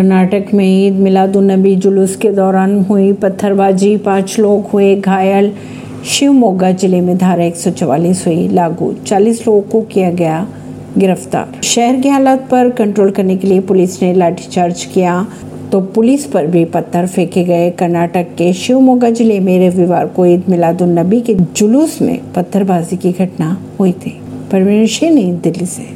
कर्नाटक में ईद मिलादुन्नबी जुलूस के दौरान हुई पत्थरबाजी, पाँच लोग हुए घायल। शिवमोगा ज़िले में धारा एक हुई लागू। 40 लोगों को किया गया गिरफ़्तार। शहर के हालात पर कंट्रोल करने के लिए पुलिस ने लाठीचार्ज किया तो पुलिस पर भी पत्थर फेंके गए। कर्नाटक के शिवमोगा ज़िले में रविवार को ईद मिलादुन्नबी के जुलूस में पत्थरबाजी की घटना हुई थी। परवीन दिल्ली से।